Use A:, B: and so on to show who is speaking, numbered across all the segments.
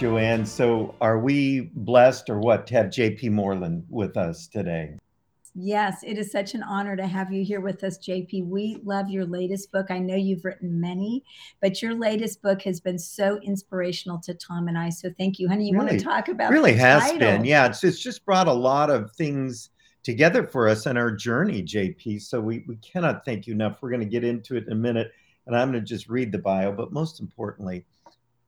A: Joanne. So, are we blessed or what to have JP Moreland with us today?
B: Yes, it is such an honor to have you here with us, JP. We love your latest book. I know you've written many, but your latest book has been so inspirational to Tom and I. So thank you, honey. You really, want to talk about
A: really has title? been. Yeah, it's, it's just brought a lot of things together for us in our journey, JP. So we, we cannot thank you enough. We're going to get into it in a minute, and I'm going to just read the bio. But most importantly,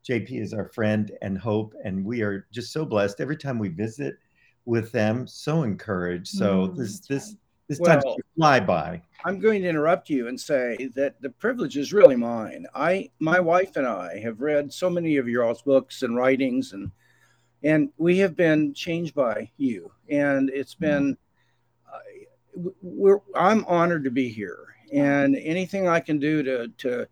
A: JP is our friend and hope, and we are just so blessed every time we visit with them. So encouraged. So mm, this this this well, time fly by.
C: I'm going to interrupt you and say that the privilege is really mine. I my wife and I have read so many of your all's books and writings and and we have been changed by you and it's mm. been uh, we're I'm honored to be here and anything I can do to to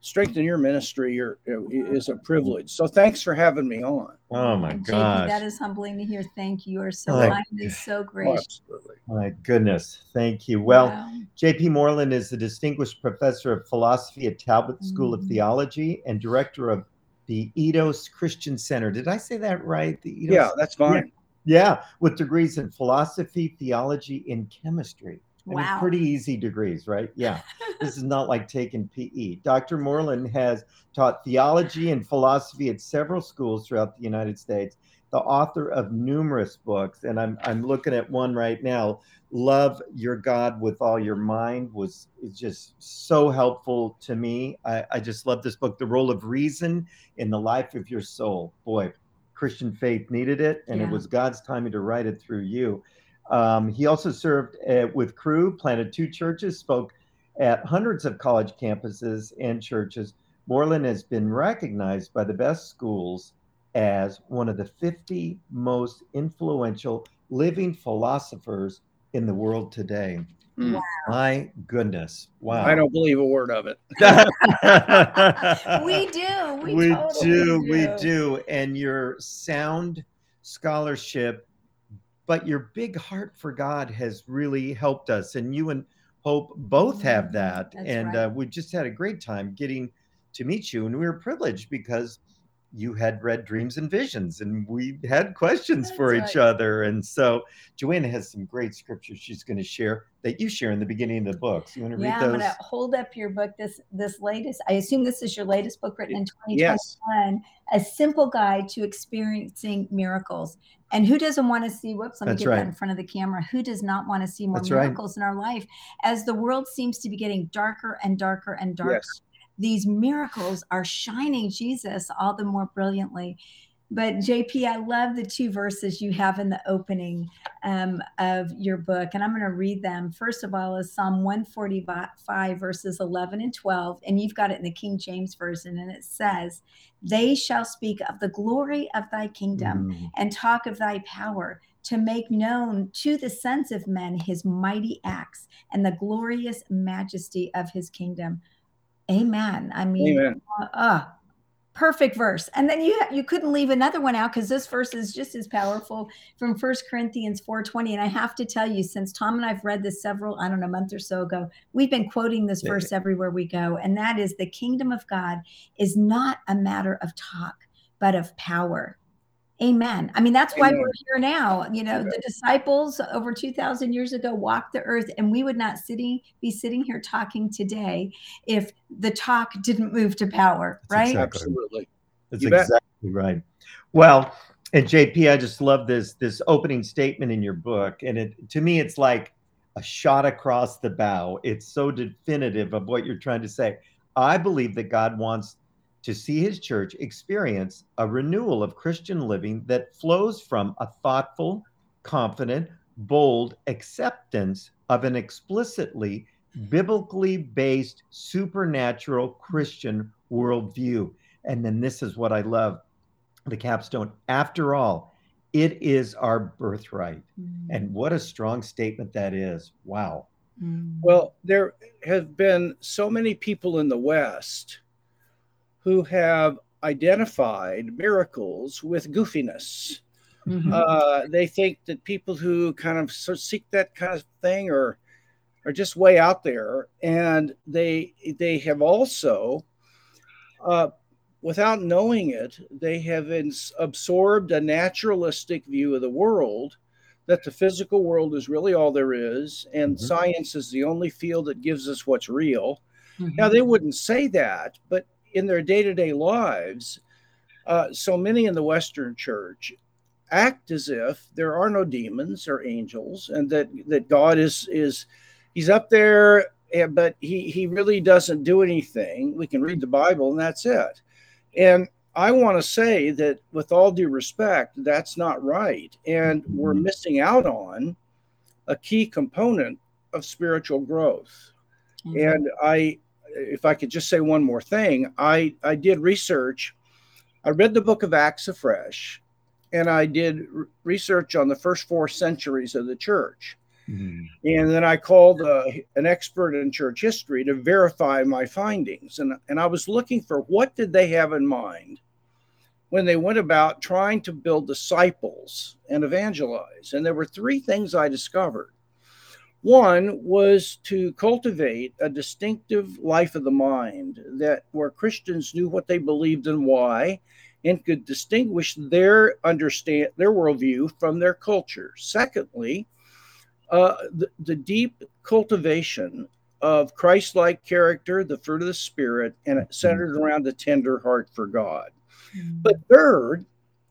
C: strengthen your ministry or, is a privilege. So thanks for having me on.
A: Oh my God,
B: that is humbling to hear. Thank you. You are so my, kind and so gracious.
A: absolutely. My goodness, thank you. Well, wow. J.P. Moreland is the distinguished professor of philosophy at Talbot School mm-hmm. of Theology and director of the Eidos Christian Center. Did I say that right?
C: The Eidos? Yeah, that's fine.
A: Yeah. yeah, with degrees in philosophy, theology, and chemistry. Wow. pretty easy degrees, right? Yeah. this is not like taking PE. Dr. Moreland has taught theology and philosophy at several schools throughout the United States, the author of numerous books. And I'm, I'm looking at one right now. Love Your God with All Your Mind was is just so helpful to me. I, I just love this book, The Role of Reason in the Life of Your Soul. Boy, Christian faith needed it, and yeah. it was God's timing to write it through you. Um, he also served uh, with Cru, planted two churches, spoke at hundreds of college campuses and churches. Moreland has been recognized by the best schools as one of the 50 most influential living philosophers in the world today. Hmm. Wow. My goodness. Wow.
C: I don't believe a word of it.
B: we do.
A: We, we totally do, do. We do. And your sound scholarship but your big heart for God has really helped us. And you and Hope both have mm-hmm. that. That's and right. uh, we just had a great time getting to meet you. And we were privileged because you had read dreams and visions and we had questions That's for right. each other and so joanna has some great scriptures she's going to share that you share in the beginning of the book so you want to
B: yeah,
A: read those
B: i'm going to hold up your book this this latest i assume this is your latest book written in 2021 yes. a simple guide to experiencing miracles and who doesn't want to see whoops let me That's get right. that in front of the camera who does not want to see more That's miracles right. in our life as the world seems to be getting darker and darker and darker yes these miracles are shining Jesus all the more brilliantly. But JP, I love the two verses you have in the opening um, of your book, and I'm going to read them. First of all, is Psalm 145, verses 11 and 12, and you've got it in the King James Version, and it says, They shall speak of the glory of thy kingdom mm. and talk of thy power to make known to the sons of men his mighty acts and the glorious majesty of his kingdom. Amen. I mean, Amen. Uh, uh, perfect verse. And then you you couldn't leave another one out because this verse is just as powerful from First Corinthians 4:20. And I have to tell you, since Tom and I've read this several, I don't know, a month or so ago, we've been quoting this yeah. verse everywhere we go. And that is the kingdom of God is not a matter of talk, but of power. Amen. I mean, that's why Amen. we're here now. You know, the disciples over 2,000 years ago walked the earth, and we would not sitting be sitting here talking today if the talk didn't move to power, that's right?
C: Exactly. Absolutely.
A: That's you exactly bet. right. Well, and JP, I just love this this opening statement in your book, and it to me, it's like a shot across the bow. It's so definitive of what you're trying to say. I believe that God wants to see his church experience a renewal of Christian living that flows from a thoughtful, confident, bold acceptance of an explicitly biblically based supernatural Christian worldview. And then this is what I love the capstone. After all, it is our birthright. Mm. And what a strong statement that is. Wow.
C: Mm. Well, there have been so many people in the West who have identified miracles with goofiness. Mm-hmm. Uh, they think that people who kind of sort of seek that kind of thing are are just way out there, and they they have also uh, without knowing it, they have absorbed a naturalistic view of the world that the physical world is really all there is, and mm-hmm. science is the only field that gives us what's real. Mm-hmm. Now, they wouldn't say that, but in their day to day lives, uh, so many in the Western church act as if there are no demons or angels and that, that God is, is he's up there, eh, but he, he really doesn't do anything. We can read the Bible and that's it. And I want to say that, with all due respect, that's not right. And we're mm-hmm. missing out on a key component of spiritual growth. Mm-hmm. And I, if I could just say one more thing, I, I did research. I read the book of Acts afresh, and I did research on the first four centuries of the church. Mm-hmm. And then I called uh, an expert in church history to verify my findings. And, and I was looking for what did they have in mind when they went about trying to build disciples and evangelize. And there were three things I discovered. One was to cultivate a distinctive life of the mind that where Christians knew what they believed and why and could distinguish their understand their worldview from their culture. Secondly, uh, the, the deep cultivation of Christ-like character, the fruit of the Spirit, and centered around the tender heart for God. Mm-hmm. But third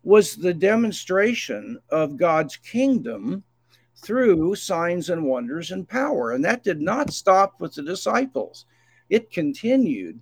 C: was the demonstration of God's kingdom through signs and wonders and power. And that did not stop with the disciples, it continued.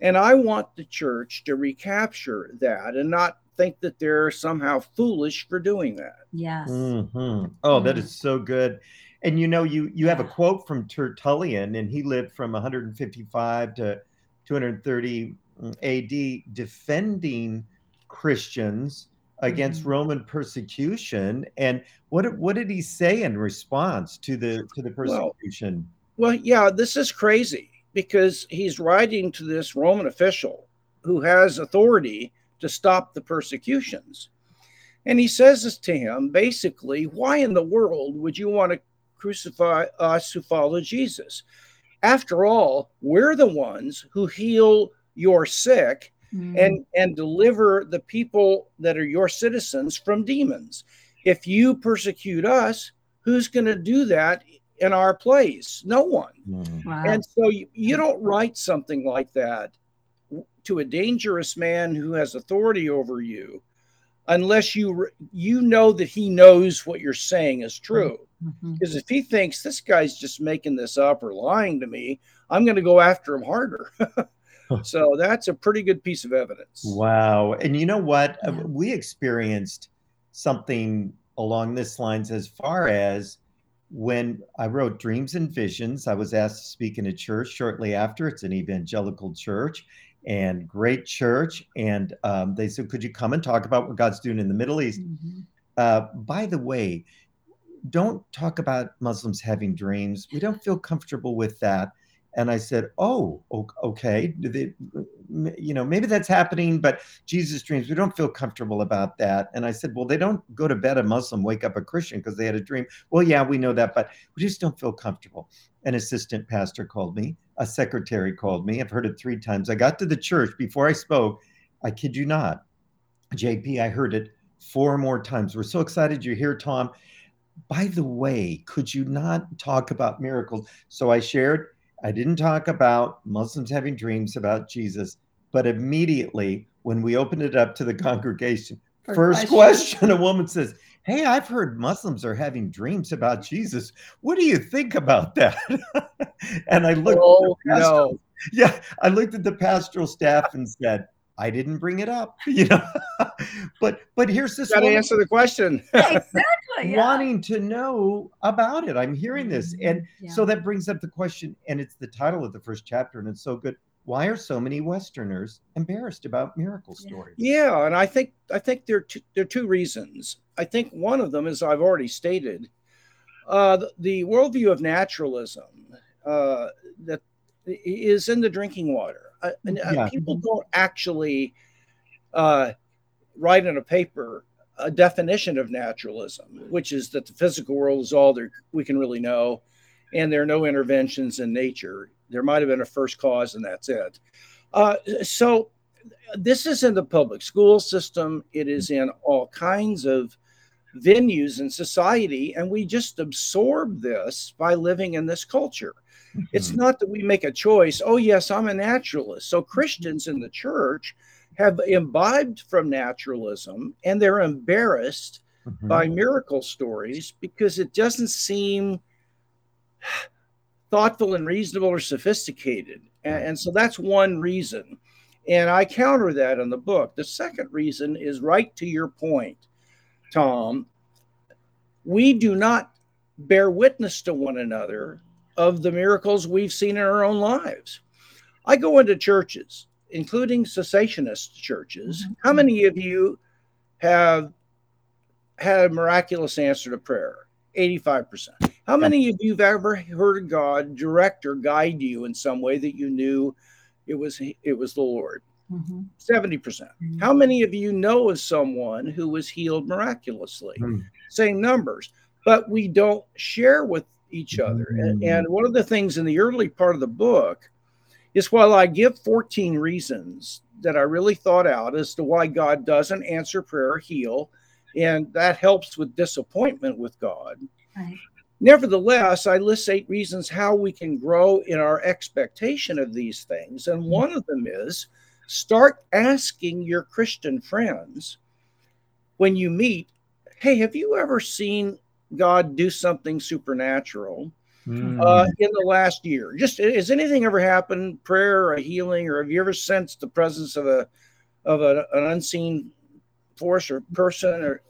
C: And I want the church to recapture that and not think that they're somehow foolish for doing that.
B: Yes.
A: Mm-hmm. Oh, that is so good. And you know, you you have a quote from Tertullian, and he lived from 155 to 230 AD, defending Christians against mm-hmm. Roman persecution. And what what did he say in response to the to the persecution?
C: Well, well, yeah, this is crazy because he's writing to this Roman official who has authority to stop the persecutions. And he says this to him basically, why in the world would you want to crucify us who follow Jesus? After all, we're the ones who heal your sick mm. and and deliver the people that are your citizens from demons. If you persecute us, who's going to do that in our place? No one. Mm. Wow. And so you, you don't write something like that to a dangerous man who has authority over you unless you you know that he knows what you're saying is true mm-hmm. because if he thinks this guy's just making this up or lying to me i'm going to go after him harder so that's a pretty good piece of evidence.
A: Wow. And you know what? Uh, we experienced something along this lines as far as when I wrote Dreams and Visions, I was asked to speak in a church shortly after. It's an evangelical church and great church. And um, they said, Could you come and talk about what God's doing in the Middle East? Mm-hmm. Uh, by the way, don't talk about Muslims having dreams. We don't feel comfortable with that. And I said, "Oh, okay. You know, maybe that's happening, but Jesus dreams. We don't feel comfortable about that." And I said, "Well, they don't go to bed a Muslim, wake up a Christian because they had a dream." Well, yeah, we know that, but we just don't feel comfortable. An assistant pastor called me. A secretary called me. I've heard it three times. I got to the church before I spoke. I kid you not, JP. I heard it four more times. We're so excited you're here, Tom. By the way, could you not talk about miracles? So I shared I didn't talk about Muslims having dreams about Jesus, but immediately when we opened it up to the congregation, first, first question. question a woman says, Hey, I've heard Muslims are having dreams about Jesus. What do you think about that? and I looked oh, no. Yeah, I looked at the pastoral staff and said, I didn't bring it up, you know. but but here's this.
C: Got to answer the question.
B: exactly. Yeah.
A: Wanting to know about it, I'm hearing this, mm-hmm. and yeah. so that brings up the question, and it's the title of the first chapter, and it's so good. Why are so many Westerners embarrassed about miracle stories?
C: Yeah, and I think I think there are two, there are two reasons. I think one of them is I've already stated, uh, the, the worldview of naturalism uh, that is in the drinking water uh, uh, yeah. people don't actually uh, write in a paper a definition of naturalism, which is that the physical world is all there we can really know, and there are no interventions in nature. There might have been a first cause, and that's it. Uh, so this is in the public school system, it is in all kinds of venues in society, and we just absorb this by living in this culture. Mm-hmm. It's not that we make a choice, oh, yes, I'm a naturalist. So Christians in the church have imbibed from naturalism and they're embarrassed mm-hmm. by miracle stories because it doesn't seem thoughtful and reasonable or sophisticated. And, and, so that's one reason. And I counter that in the book. The second reason is right to your point, Tom. We do not bear witness to one another of the miracles we've seen in our own lives. I go into churches, including cessationist churches. Mm-hmm. How many of you have had a miraculous answer to prayer? 85%. How many of you have ever heard God direct or guide you in some way that you knew it was it was the Lord? Mm-hmm. 70%. percent mm hmm How many of you know of someone who was healed miraculously? Mm-hmm. Same numbers, but we don't share with each other. Mm-hmm. And, and one of the things in the early part of the book is while I give 14 reasons that I really thought out as to why God doesn't answer prayer or heal, and that helps with disappointment with God. Right. Nevertheless, I list eight reasons how we can grow in our expectation of these things. And one of them is start asking your Christian friends when you meet, hey, have you ever seen God do something supernatural mm. uh, in the last year? Just has anything ever happened, prayer or a healing, or have you ever sensed the presence of a of a, an unseen force or person or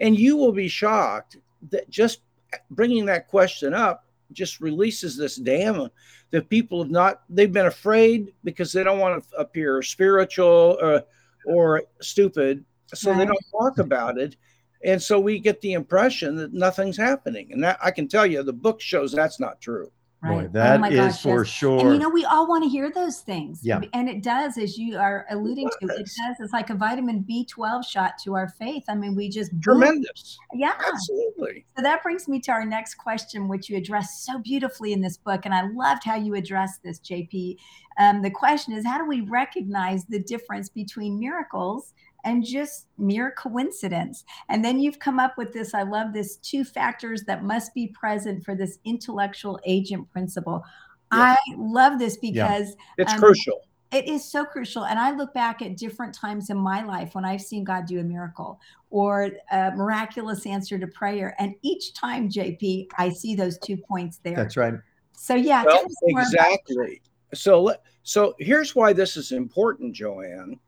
C: and you will be shocked that just bringing that question up just releases this dam that people have not they've been afraid because they don't want to appear spiritual or, uh, or stupid so right. they don't talk about it and so we get the impression that nothing's happening and that i can tell you the book shows that's not true
A: Right. Boy, that oh is gosh, for yes. sure.
B: And you know, we all want to hear those things. Yeah. And it does, as you are alluding to, it does. It's like a vitamin B12 shot to our faith. I mean, we just
C: tremendous.
B: Boom. Yeah.
C: Absolutely.
B: So that brings me to our next question, which you address so beautifully in this book. And I loved how you addressed this, JP. Um, the question is how do we recognize the difference between miracles and just mere coincidence. And then you've come up with this I love this two factors that must be present for this intellectual agent principle. I love this because
C: yeah. it's um, crucial.
B: It is so crucial. And I look back at different times in my life when I've seen God do a miracle or a miraculous answer to prayer. And each time, JP, I see those two points there.
A: That's right.
B: So, yeah.
C: Well, exactly. So, so here's why this is important, Joanne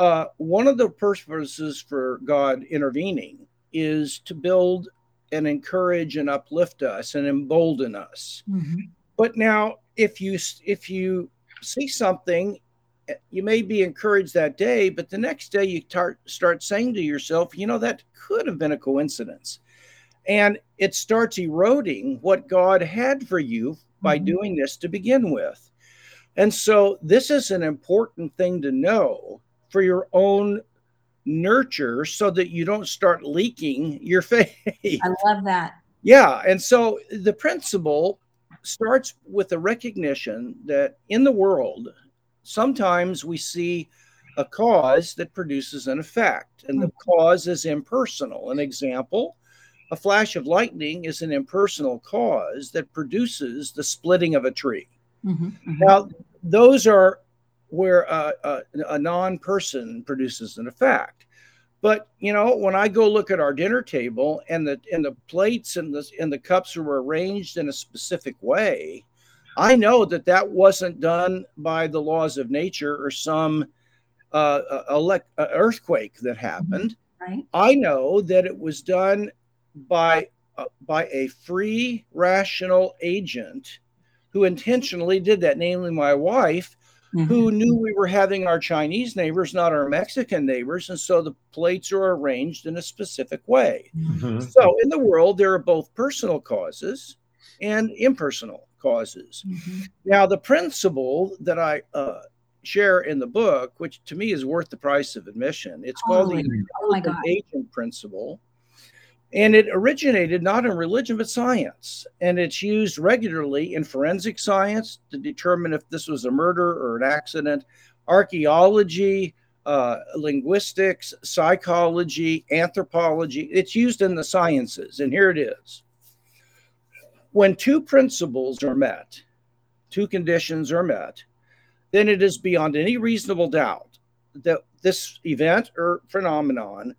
C: uh, one of the purposes for God intervening is to build and encourage and uplift us and embolden us. Mm-hmm. But now, if you if you see something, you may be encouraged that day, but the next day you start start saying to yourself, you know, that could have been a coincidence, and it starts eroding what God had for you by mm-hmm. doing this to begin with. And so, this is an important thing to know for your own nurture so that you don't start leaking your faith. I
B: love that.
C: Yeah. And so the principle starts with a recognition that in the world, sometimes we see a cause that produces an effect, and the mm-hmm. cause is impersonal. An example a flash of lightning is an impersonal cause that produces the splitting of a tree. Mm-hmm, mm-hmm. Now, those are where a, a, a non-person produces an effect. But you know, when I go look at our dinner table and the and the plates and the and the cups were arranged in a specific way, I know that that wasn't done by the laws of nature or some uh, elect, uh, earthquake that happened.
B: Right.
C: I know that it was done by uh, by a free, rational agent who intentionally did that, namely my wife, mm-hmm. who knew we were having our Chinese neighbors, not our Mexican neighbors. And so the plates are arranged in a specific way. Mm-hmm. So in the world, there are both personal causes and impersonal causes. Mm-hmm. Now, the principle that I uh, share in the book, which to me is worth the price of admission, it's called oh, the oh agent principle. And it originated not in religion, but science. And it's used regularly in forensic science to determine if this was a murder or an accident. archaeology, uh, linguistics, psychology, anthropology. It's used in the sciences. And here it is. When two principles are met, two conditions are met, then it is beyond any reasonable doubt that this event or phenomenon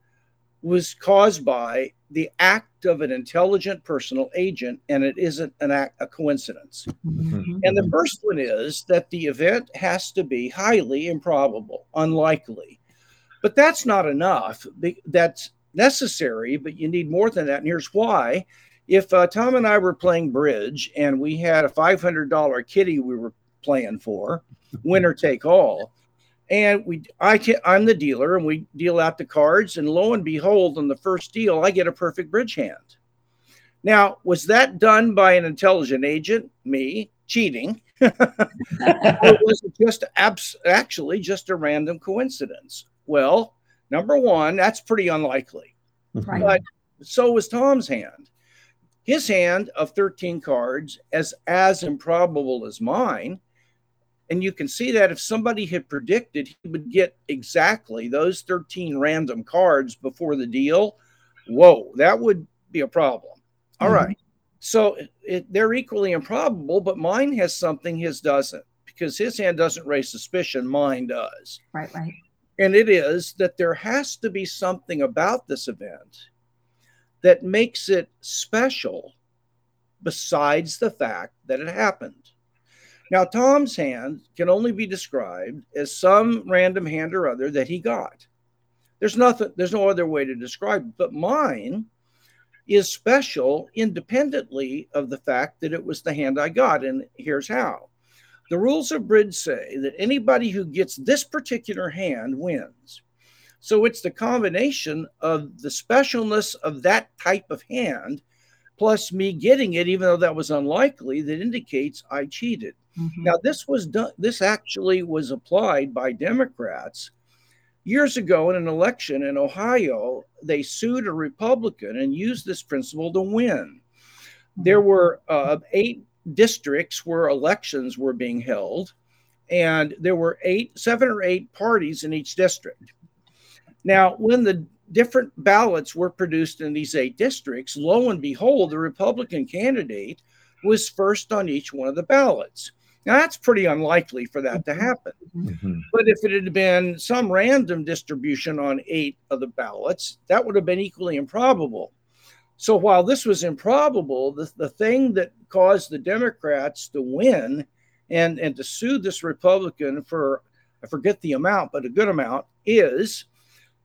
C: was caused by the act of an intelligent personal agent, and it isn't an act, a coincidence. Mm-hmm. And the first one is that the event has to be highly improbable, unlikely. But that's not enough. That's necessary, but you need more than that. And here's why. If uh, Tom and I were playing bridge and we had a $500 kitty we were playing for, winner take all, and we I I'm the dealer and we deal out the cards and lo and behold on the first deal I get a perfect bridge hand. Now, was that done by an intelligent agent, me, cheating? or was it just abs- actually just a random coincidence? Well, number one, that's pretty unlikely. Mhm. Right. But so was Tom's hand. His hand of 13 cards, as as improbable as mine, and you can see that if somebody had predicted he would get exactly those 13 random cards before the deal, whoa, that would be a problem. All mm-hmm. right. So it, they're equally improbable, but mine has something his doesn't because his hand doesn't raise suspicion, mine does.
B: Right, right.
C: And it is that there has to be something about this event that makes it special besides the fact that it happened. Now, Tom's hand can only be described as some random hand or other that he got. There's nothing, there's no other way to describe it. But mine is special independently of the fact that it was the hand I got. And here's how. The rules of bridge say that anybody who gets this particular hand wins. So it's the combination of the specialness of that type of hand plus me getting it, even though that was unlikely, that indicates I cheated. Mm-hmm. Now, this was done, this actually was applied by Democrats years ago in an election in Ohio. They sued a Republican and used this principle to win. There mm-hmm. were uh, eight districts where elections were being held, and there were eight, seven or eight parties in each district. Now, when the different ballots were produced in these eight districts, lo and behold, the Republican candidate was first on each one of the ballots. Now, that's pretty unlikely for that to happen. Mm-hmm. But if it had been some random distribution on eight of the ballots, that would have been equally improbable. So while this was improbable, the, the thing that caused the Democrats to win and, and to sue this Republican for, I forget the amount, but a good amount, is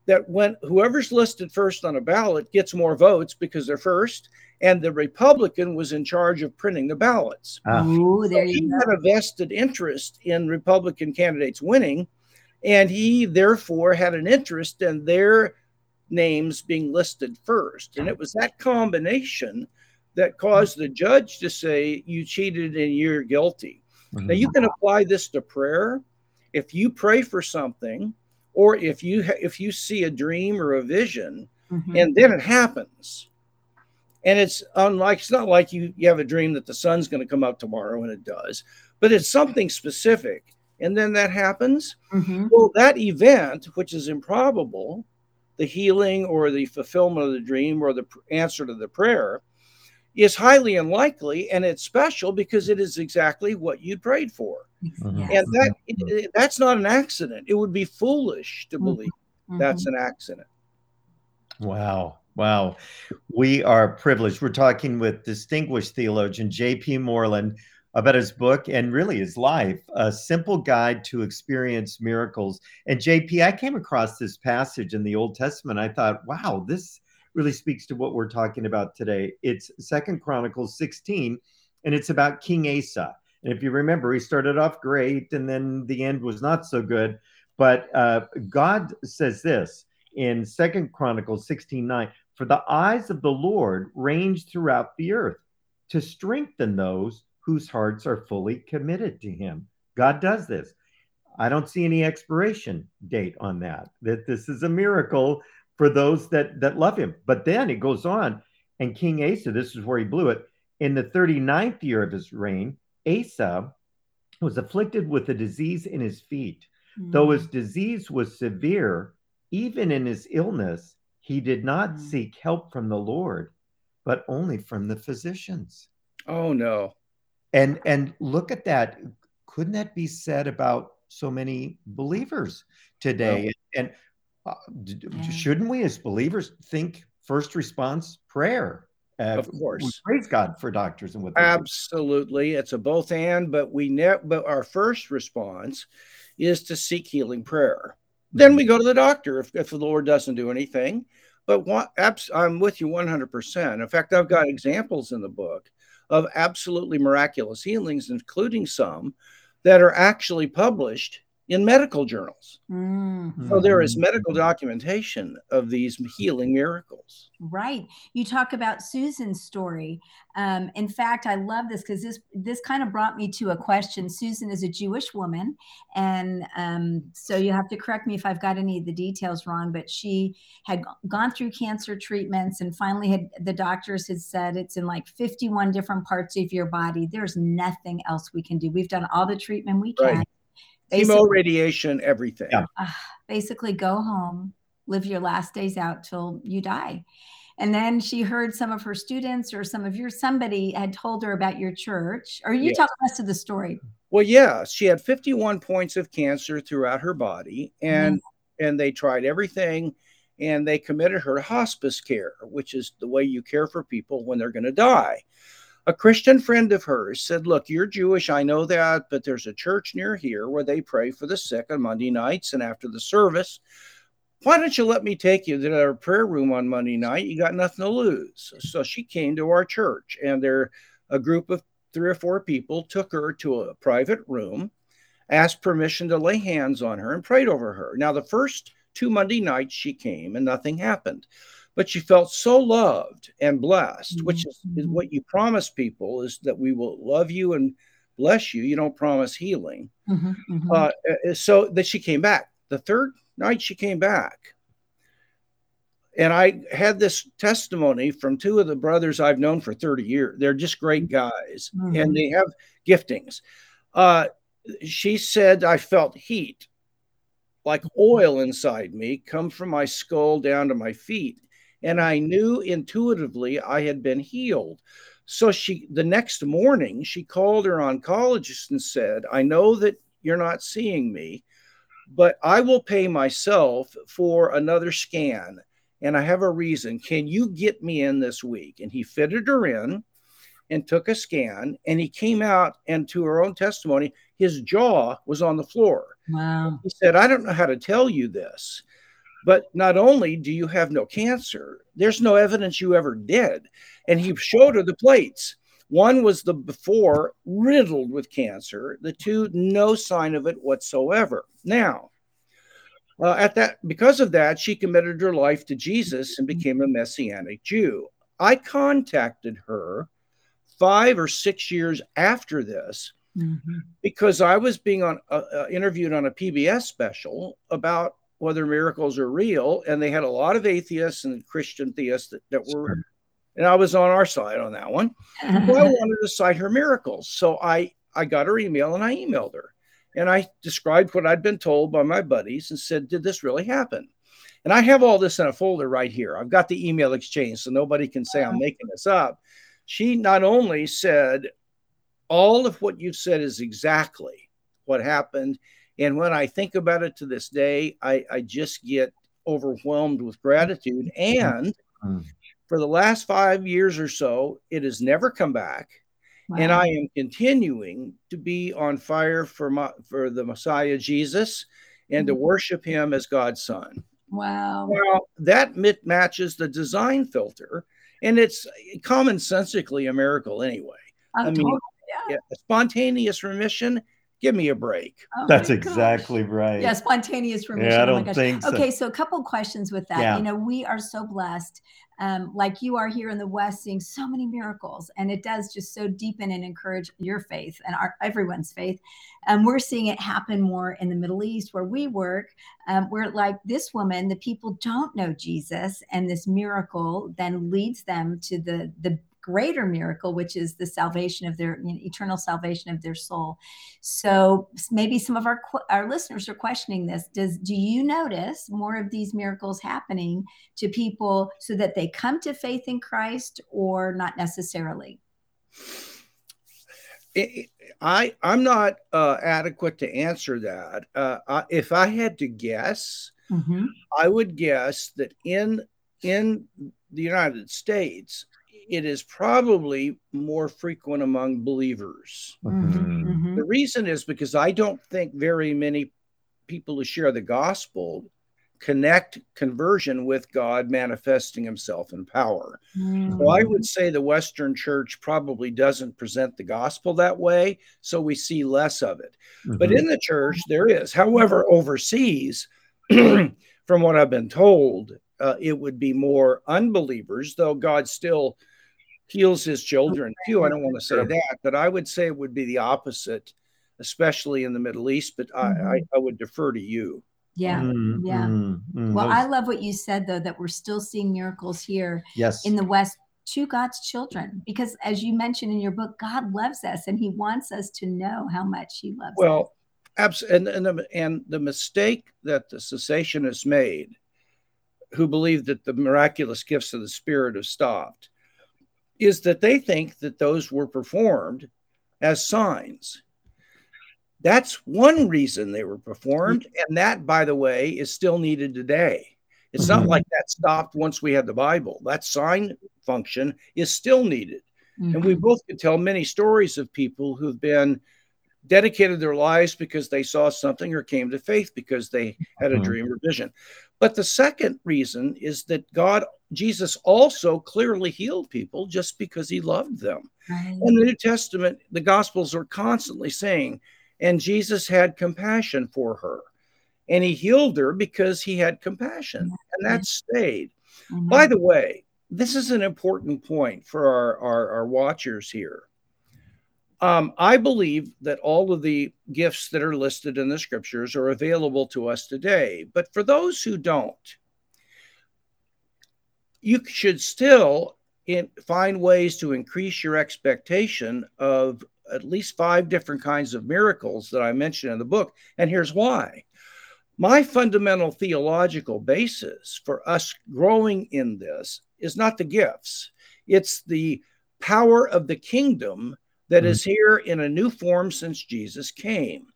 C: that when whoever's listed first on a ballot gets more votes because they're first, and the Republican was in charge of printing the ballots.
B: Ah. Ooh, there
C: so
B: he
C: had a vested interest in Republican candidates winning, and he therefore had an interest in their names being listed first. And it was that combination that caused the judge to say, You cheated and you're guilty. Mm-hmm. Now, you can apply this to prayer. If you pray for something, or if you ha- if you see a dream or a vision, mm-hmm. and then it happens, and it's unlike it's not like you you have a dream that the sun's going to come up tomorrow and it does but it's something specific and then that happens mm-hmm. well that event which is improbable the healing or the fulfillment of the dream or the answer to the prayer is highly unlikely and it's special because it is exactly what you prayed for mm-hmm. and that it, that's not an accident it would be foolish to mm-hmm. believe mm-hmm. that's an accident
A: wow Wow. We are privileged. We're talking with distinguished theologian J.P. Moreland about his book and really his life, A Simple Guide to Experience Miracles. And JP, I came across this passage in the Old Testament. I thought, wow, this really speaks to what we're talking about today. It's Second Chronicles 16, and it's about King Asa. And if you remember, he started off great, and then the end was not so good. But uh, God says this in Second Chronicles 16 9 for the eyes of the Lord range throughout the earth to strengthen those whose hearts are fully committed to him. God does this. I don't see any expiration date on that. That this is a miracle for those that that love him. But then it goes on, and King Asa, this is where he blew it. In the 39th year of his reign, Asa was afflicted with a disease in his feet, Mm. Though his disease was severe, even in his illness, he did not mm. seek help from the Lord, but only from the physicians.
C: Oh no.
A: And and look at that. Couldn't that be said about so many believers today? No. And uh, yeah. shouldn't we as believers think first response prayer?
C: Uh, of course,
A: praise God for doctors and what.
C: Absolutely, it's a both and. But we ne- but our first response is to seek healing prayer. Then we go to the doctor if, if the Lord doesn't do anything. But what, I'm with you 100%. In fact, I've got examples in the book of absolutely miraculous healings, including some that are actually published in medical journals. Mm-hmm. So there is medical documentation of these healing miracles.
B: Right. You talk about Susan's story. Um, in fact, I love this because this this kind of brought me to a question. Susan is a Jewish woman, and um, so you have to correct me if I've got any of the details wrong. But she had gone through cancer treatments, and finally had the doctors had said it's in like 51 different parts of your body. There's nothing else we can do. We've done all the treatment we can. Right
C: chemo, radiation, everything. Yeah.
B: Uh, basically, go home, live your last days out till you die. And then she heard some of her students or some of your somebody had told her about your church. Or you yes. tell the rest of the story.
C: Well, yeah, she had 51 points of cancer throughout her body, and mm-hmm. and they tried everything, and they committed her to hospice care, which is the way you care for people when they're going to die a Christian friend of hers said, Look, you're Jewish, I know that, but there's a church near here where they pray for the sick on Monday nights and after the service. Why don't you let me take you to their prayer room on Monday night? You got nothing to lose. So she came to our church, and there a group of three or four people took her to a private room, asked permission to lay hands on her, and prayed over her. Now, the first two Monday nights she came, and nothing happened but she felt so loved and blessed, mm-hmm. which is, is, what you promise people is that we will love you and bless you. You don't promise healing. Mm-hmm, mm-hmm. Uh, uh so that she came back. The third night she came back. And I had this testimony from two of the brothers I've known for 30 years. They're just great mm-hmm. guys and mm-hmm. they have giftings. Uh, she said, I felt heat like oil inside me come from my skull down to my feet and I knew intuitively I had been healed. So she the next morning she called her oncologist and said, "I know that you're not seeing me, but I will pay myself for another scan and I have a reason. Can you get me in this week?" And he fitted her in and took a scan and he came out and to her own testimony his jaw was on the floor.
B: Wow.
C: He said, "I don't know how to tell you this." But not only do you have no cancer, there's no evidence you ever did. And he showed her the plates. One was the before riddled with cancer, the two, no sign of it whatsoever. Now, uh, at that, because of that, she committed her life to Jesus and became a Messianic Jew. I contacted her five or six years after this mm-hmm. because I was being on uh, uh, interviewed on a PBS special about whether miracles are real. And they had a lot of atheists and Christian theists that, that were, and I was on our side on that one. I wanted to cite her miracles. So I, I got her email and I emailed her. And I described what I'd been told by my buddies and said, Did this really happen? And I have all this in a folder right here. I've got the email exchange so nobody can say I'm uh-huh. making this up. She not only said, All of what you've said is exactly what happened. And when I think about it to this day, I, I just get overwhelmed with gratitude. And mm-hmm. for the last five years or so, it has never come back. Wow. And I am continuing to be on fire for my, for the Messiah Jesus and to mm-hmm. worship him as God's son.
B: Wow.
C: Well, that matches the design filter, and it's commonsensically a miracle anyway. I mean. Yeah, spontaneous remission give me a break.
A: Oh That's exactly right.
B: Yeah, spontaneous remission.
A: Yeah, I oh don't oh think so.
B: Okay, so a couple questions with that. Yeah. You know, we are so blessed, um, like you are here in the West, seeing so many miracles, and it does just so deepen and encourage your faith and our everyone's faith. And um, we're seeing it happen more in the Middle East, where we work. Um, where like this woman, the people don't know Jesus, and this miracle then leads them to the the greater miracle, which is the salvation of their you know, eternal salvation of their soul. So maybe some of our our listeners are questioning this. Does do you notice more of these miracles happening to people so that they come to faith in Christ, or not necessarily?
C: I I'm not uh, adequate to answer that. Uh, I, if I had to guess, mm-hmm. I would guess that in in the United States, it is probably more frequent among believers. Mm-hmm. Mm-hmm. The reason is because I don't think very many people who share the gospel connect conversion with God manifesting himself in power. Mm. So I would say the Western church probably doesn't present the gospel that way, so we see less of it. Mm-hmm. But in the church, there is. However, overseas, from what I've been told, uh, it would be more unbelievers, though God still heals his children too. I don't want to say that, but I would say it would be the opposite, especially in the Middle East. But mm-hmm. I, I, would defer to you.
B: Yeah. Mm, yeah. Mm, mm, well, I love what you said though, that we're still seeing miracles here
A: yes.
B: in the West to God's children. Because as you mentioned in your book, God loves us and he wants us to know how much he loves
C: well, us. Absolutely. And, and, the, and the mistake that the cessationists made, who believe that the miraculous gifts of the Spirit have stopped, is that they think that those were performed as signs. That's one reason they were performed. And that, by the way, is still needed today. It's mm-hmm. not like that stopped once we had the Bible. That sign function is still needed. Mm-hmm. And we mm-hmm. both could tell many stories of people who've been dedicated their lives because they saw something or came to faith because they had a mm-hmm. dream or vision. But the second reason is that God, Jesus also clearly healed people just because he loved them. Right. In the New Testament, the Gospels are constantly saying, and Jesus had compassion for her. And he healed her because he had compassion, and that stayed. Mm-hmm. By the way, this is an important point for our, our, our watchers here. Um, I believe that all of the gifts that are listed in the scriptures are available to us today. But for those who don't, you should still in, find ways to increase your expectation of at least five different kinds of miracles that I mentioned in the book. And here's why. My fundamental theological basis for us growing in this is not the gifts, it's the power of the kingdom that mm-hmm. is here in a new form since Jesus came.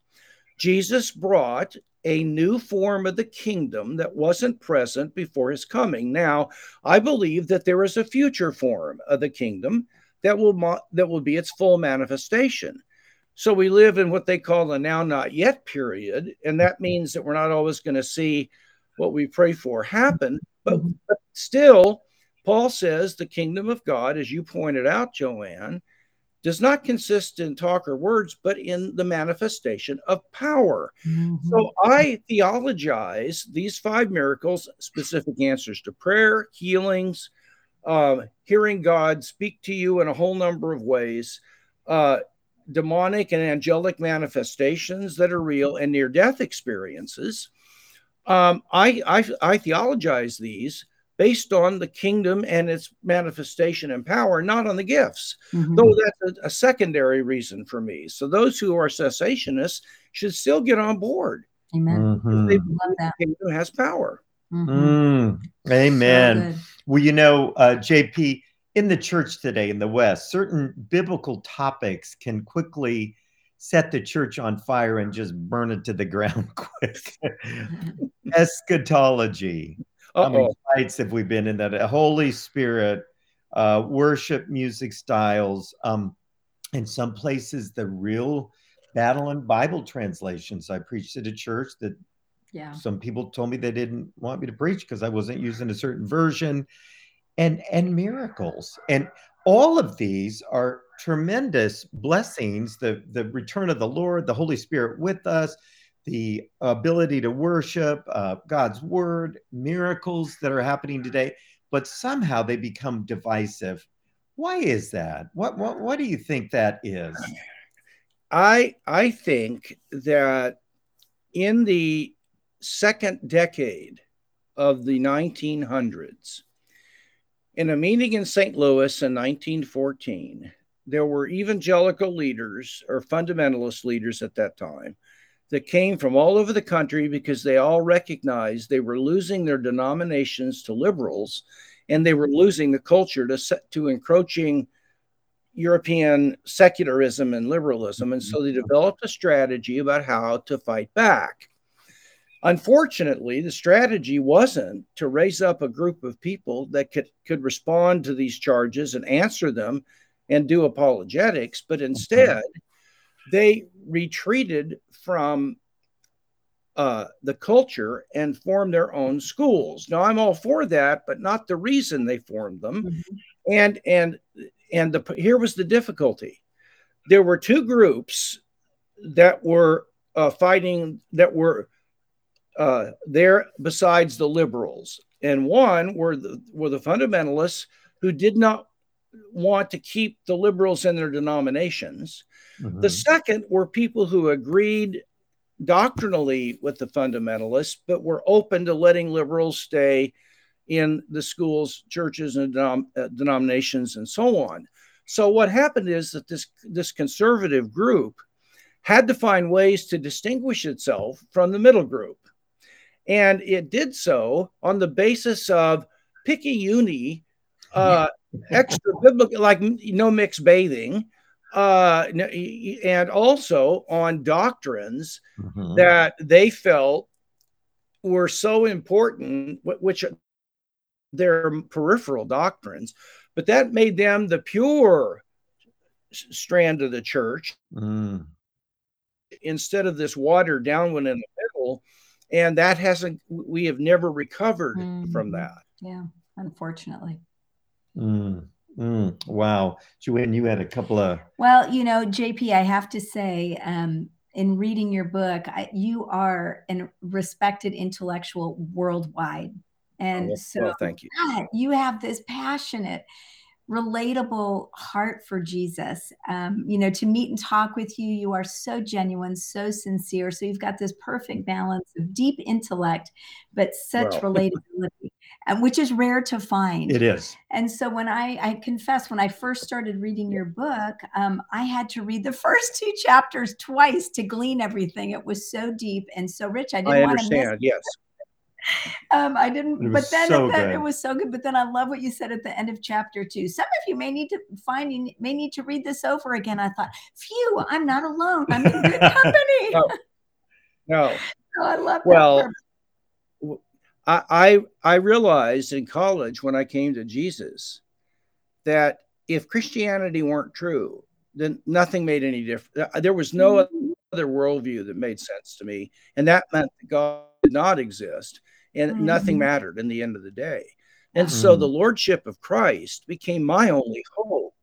C: Jesus brought a new form of the kingdom that wasn't present before his coming. Now, I believe that there is a future form of the kingdom that will mo- that will be its full manifestation. So we live in what they call the now not yet period, and that means that we're not always going to see what we pray for happen, but, mm-hmm. but still Paul says the kingdom of God, as you pointed out, Joanne, does not consist in talk or words, but in the manifestation of power. Mm-hmm. So I theologize these five miracles, specific answers to prayer, healings, uh, hearing God speak to you in a whole number of ways, uh, demonic and angelic manifestations that are real, and near death experiences. Um, I, I, I theologize these based on the kingdom and its manifestation and power, not on the gifts. Mm-hmm. Though that's a, a, secondary reason for me. So those who are cessationists should still get on board.
B: Amen.
C: Mm-hmm. They believe the kingdom has power.
A: Mm-hmm. Mm. Amen. So well, you know, uh, JP, in the church today in the West, certain biblical topics can quickly set the church on fire and just burn it to the ground quick. Eschatology, uh-oh. How many fights have we been in that? Holy Spirit, uh, worship music styles. Um, in some places, the real battle in Bible translations. I preached at a church that yeah. some people told me they didn't want me to preach because I wasn't using a certain version, and and miracles. And all of these are tremendous blessings. The the return of the Lord, the Holy Spirit with us the ability to worship uh, God's word, miracles that are happening today, but somehow they become divisive. Why is that? What what what do you think that is?
C: I I think that in the second decade of the 1900s, In a meeting in St. Louis in 1914, there were evangelical leaders or fundamentalist leaders at that time that came from all over the country because they all recognized they were losing their denominations to liberals and they were losing the culture to, to encroaching European secularism and liberalism. And so they mm-hmm. developed a strategy about how to fight back. Unfortunately, the strategy wasn't to raise up a group of people that could, could respond to these charges and answer them and do apologetics, but instead they retreated from uh, the culture and formed their own schools. Now I'm all for that, but not the reason they formed them. Mm-hmm. And and and the here was the difficulty. There were two groups that were uh, fighting that were uh, there besides the liberals, and one were the were the fundamentalists who did not want to keep the liberals in their denominations. Mm-hmm. The second were people who agreed doctrinally with the fundamentalists, but were open to letting liberals stay in the schools, churches, and denom- uh, denominations, and so on. So what happened is that this this conservative group had to find ways to distinguish itself from the middle group, and it did so on the basis of picayune, uh, extra biblical, like no mixed bathing, uh, and also on doctrines mm-hmm. that they felt were so important, which their peripheral doctrines, but that made them the pure strand of the church mm. instead of this watered down one in the middle. And that hasn't, we have never recovered mm. from that.
B: Yeah, unfortunately.
A: Mm. Mm, wow. Joanne, you had a couple of.
B: Well, you know, JP, I have to say, um, in reading your book, I, you are a respected intellectual worldwide. And oh, so,
C: well, thank you.
B: God, you have this passionate, relatable heart for Jesus. Um, you know, to meet and talk with you, you are so genuine, so sincere. So you've got this perfect balance of deep intellect, but such well. relatability, which is rare to find.
A: It is.
B: And so when I, I confess, when I first started reading your book, um, I had to read the first two chapters twice to glean everything. It was so deep and so rich. I didn't I want to miss.
C: Yes
B: um, I didn't, but then, so then it was so good. But then I love what you said at the end of chapter two. Some of you may need to find, you may need to read this over again. I thought, phew, I'm not alone. I'm in good company.
C: no, no.
B: So I love
C: well, I, I I realized in college when I came to Jesus that if Christianity weren't true, then nothing made any difference. There was no mm-hmm. other worldview that made sense to me, and that meant that God did not exist and mm-hmm. nothing mattered in the end of the day. And mm-hmm. so the lordship of Christ became my only hope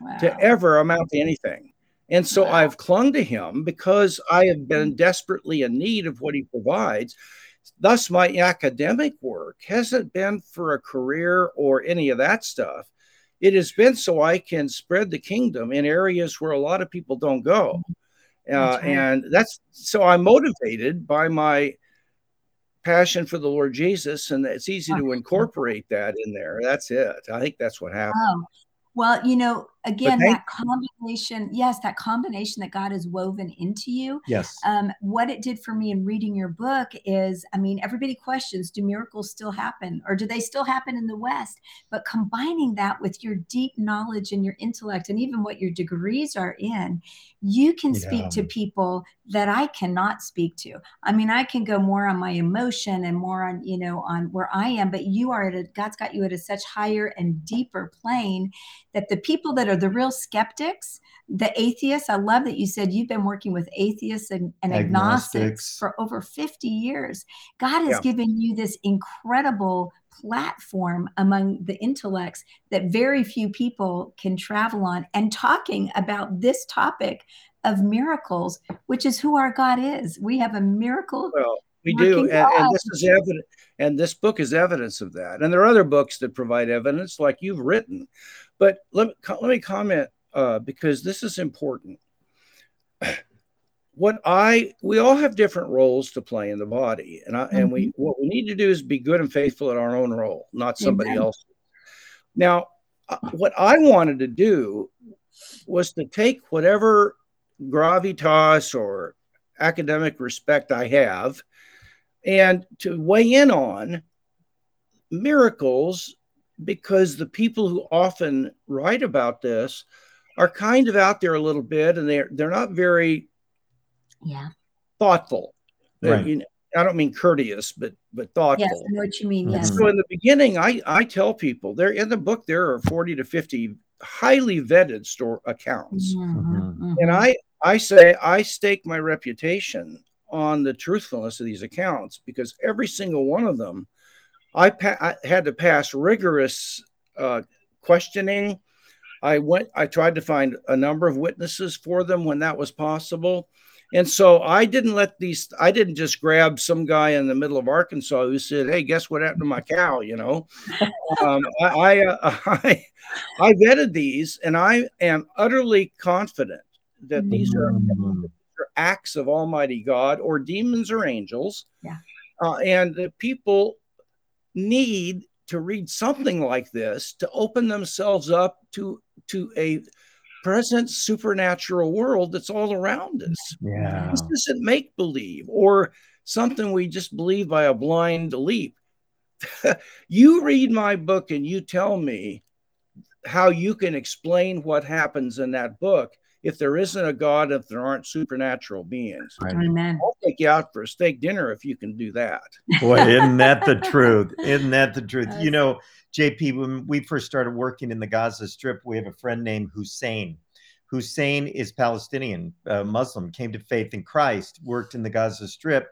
C: wow. to ever amount to anything. And so wow. I've clung to him because I have been desperately in need of what he provides. Thus, my academic work hasn't been for a career or any of that stuff. It has been so I can spread the kingdom in areas where a lot of people don't go. Mm-hmm. Uh, right. And that's so I'm motivated by my passion for the Lord Jesus, and it's easy to incorporate that in there. That's it. I think that's what happened. Oh,
B: well, you know, again, that combination, yes, that combination that God has woven into you.
A: Yes.
B: Um, what it did for me in reading your book is, I mean, everybody questions, do miracles still happen or do they still happen in the West? But combining that with your deep knowledge and your intellect and even what your degrees are in, you can yeah. speak to people that I cannot speak to. I mean, I can go more on my emotion and more on, you know, on where I am, but you are at a, God's got you at a such higher and deeper plane that the people that are the real skeptics, the atheists. I love that you said you've been working with atheists and, and agnostics. agnostics. for over 50 years. God has yeah. given you this incredible platform among the intellects that very few people can travel on and talking about this topic of miracles, which is who our God is. We have a miracle.
C: Well, we do, and, and, this is evident, and this book is evidence of that. And there are other books that provide evidence, like you've written. But let me, let me comment uh, because this is important. What I we all have different roles to play in the body, and I, mm-hmm. and we mm-hmm. what we need to do is be good and faithful at our own role, not somebody else. Now, uh, what I wanted to do was to take whatever gravitas or academic respect I have and to weigh in on miracles because the people who often write about this are kind of out there a little bit and they're they're not very
B: yeah
C: thoughtful right. You know, I don't mean courteous, but but thoughtful.
B: Yes, I know what you mean. Yes.
C: So in the beginning, I I tell people there in the book there are forty to fifty highly vetted store accounts, mm-hmm, mm-hmm. and I I say I stake my reputation on the truthfulness of these accounts because every single one of them, I, pa- I had to pass rigorous uh, questioning. I went. I tried to find a number of witnesses for them when that was possible. And so I didn't let these, I didn't just grab some guy in the middle of Arkansas who said, Hey, guess what happened to my cow? You know, um, I, I, uh, I, I, vetted these and I am utterly confident that these are, mm. are acts of Almighty God or demons or angels.
B: Yeah.
C: Uh, and the people need to read something like this to open themselves up to, to a, present supernatural world that's all around us.
A: Yeah.
C: This isn't make believe or something we just believe by a blind leap. you read my book and you tell me how you can explain what happens in that book if there isn't a God, if there aren't supernatural beings.
B: Amen.
C: I'll take you out for a steak dinner if you can do that.
A: Boy, isn't that the truth? Isn't that the truth? You know, JP, when we first started working in the Gaza Strip, we have a friend named Hussein. Hussein is Palestinian, uh, Muslim, came to faith in Christ, worked in the Gaza Strip.